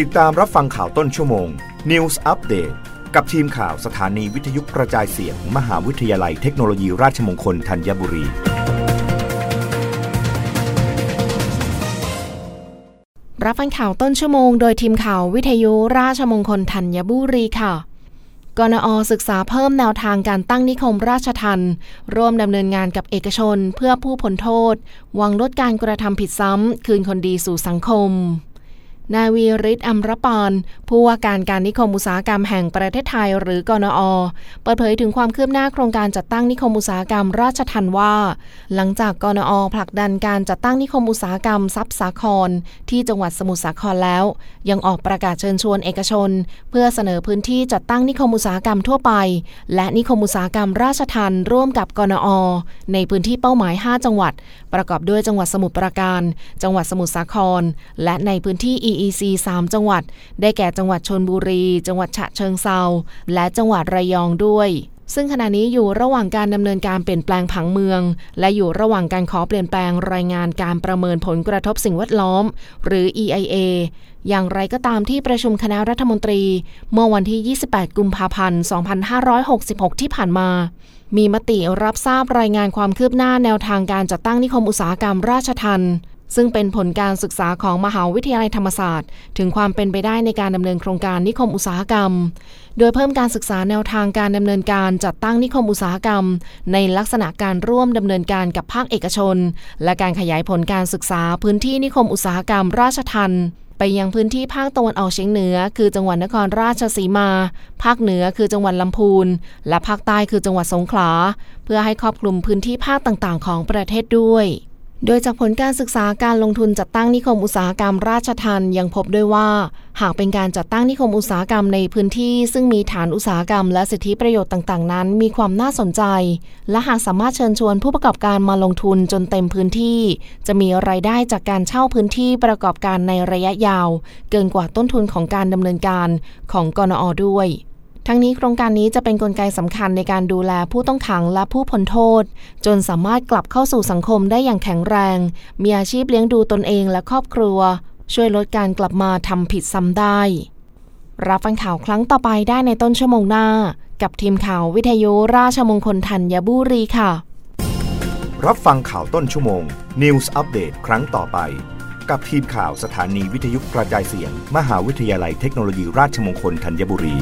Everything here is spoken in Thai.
ติดตามรับฟังข่าวต้นชั่วโมง News Update กับทีมข่าวสถานีวิทยุกระจายเสียงมมหาวิทยาลัยเทคโนโลยีราชมงคลธัญบุรี รับฟังข่าวต้นชั่วโมงโดยทีมข่าววิทยุราชมงคลธัญบุรีค่ะกนอศึกษาเพิ่มแนวทางการตั้งนิคมราชทันร่วมดำเนินงานกับเอกชนเพื่อผู้พ้นโทษหวังลดการกระทำผิดซ้ำ คืนคนดีสู่สังคม นายวีริศอัมรปานผู้ว่าการการนิคมอุตสาหกรรมแห่งประเทศไทยหรือกนอ เปิดเผยถึงความคืบหน้าโครงการจัดตั้งนิคมอุตสาหกรรมราชทันว่า หลังจากกนอ ผลักดันการจัดตั้งนิคมอุตสาหกรรมทรัพย์สาคร ที่จังหวัดสมุทรสาครแล้ว ยังออกประกาศเชิญชวนเอกชน เพื่อเสนอพื้นที่จัดตั้งนิคมอุตสาหกรรมทั่วไป และนิคมอุตสาหกรรมราชทันร่วมกับกนอ ในพื้นที่เป้าหมาย 5 จังหวัด ประกอบด้วยจังหวัดสมุทรปราการ จังหวัดสมุทรสาคร และในพื้นที่ EEC 3 จังหวัด ได้แก่จังหวัดชนบุรี จังหวัดฉะเชิงเซาและจังหวัดระยองด้วยซึ่งขณะนี้อยู่ระหว่างการดำเนินการเปลี่ยนแปลงผังเมือง และอยู่ระหว่างการขอเปลี่ยนแปลงรายงานการประเมินผลกระทบสิ่งแวดล้อม หรือ EIA อย่างไรก็ตามที่ประชุมคณะรัฐมนตรี เมื่อวันที่ 28 กุมภาพันธ์ 2566 ที่ผ่านมา มีมติรับทราบรายงานความคืบหน้าแนวทางการจัดตั้งนิคมอุตสาหกรรมราชทัน ซึ่งเป็นผลการศึกษาของมหาวิทยาลัยธรรมศาสตร์ ถึงความเป็นไปได้ในการดำเนินโครงการนิคมอุตสาหกรรม โดยเพิ่มการศึกษาแนวทางการดำเนินการจัดตั้งนิคมอุตสาหกรรม ในลักษณะการร่วมดำเนินการกับภาคเอกชน และการขยายผลการศึกษาพื้นที่นิคมอุตสาหกรรม ราชทันไปยังพื้นที่ภาคตะวันออกเฉียงเหนือ คือจังหวัดนครราชสีมา ภาคเหนือคือจังหวัดลำพูน และภาคใต้คือจังหวัดสงขลา เพื่อให้ครอบคลุมพื้นที่ภาคต่างๆ ของประเทศด้วย โดยจากผลการศึกษาการลงทุนจัดตั้งนิคมอุตสาหกรรมราชทันยังพบด้วยว่า หากเป็นการจัดตั้งนิคมอุตสาหกรรมในพื้นที่ ซึ่งมีฐานอุตสาหกรรมและสิทธิประโยชน์ต่างๆ นั้น มีความน่าสนใจ และหากสามารถเชิญชวนผู้ประกอบการมาลงทุนจนเต็มพื้นที่ จะมีรายได้จากการเช่าพื้นที่ประกอบการในระยะยาว เกินกว่าต้นทุนของการดำเนินการของกนอด้วย ทั้งนี้โครงการนี้จะเป็นนกลไกสำคัญในการดูแลผู้ต้องขังและผู้พ้นโทษ จนสามารถกลับเข้าสู่สังคมได้อย่างแข็งแรง มีอาชีพเลี้ยงดูตนเองและครอบครัว ช่วยลดการกลับมาทำผิดซ้ำได้ รับฟังข่าวครั้งต่อไปได้ในต้นชั่วโมงหน้า กับทีมข่าววิทยุราชมงคลธัญบุรีค่ะ รับฟังข่าวต้นชั่วโมง News อัปเดตครั้งต่อไป กับทีมข่าวสถานีวิทยุกระจายเสียง มหาวิทยาลัยเทคโนโลยีราชมงคลธัญบุรี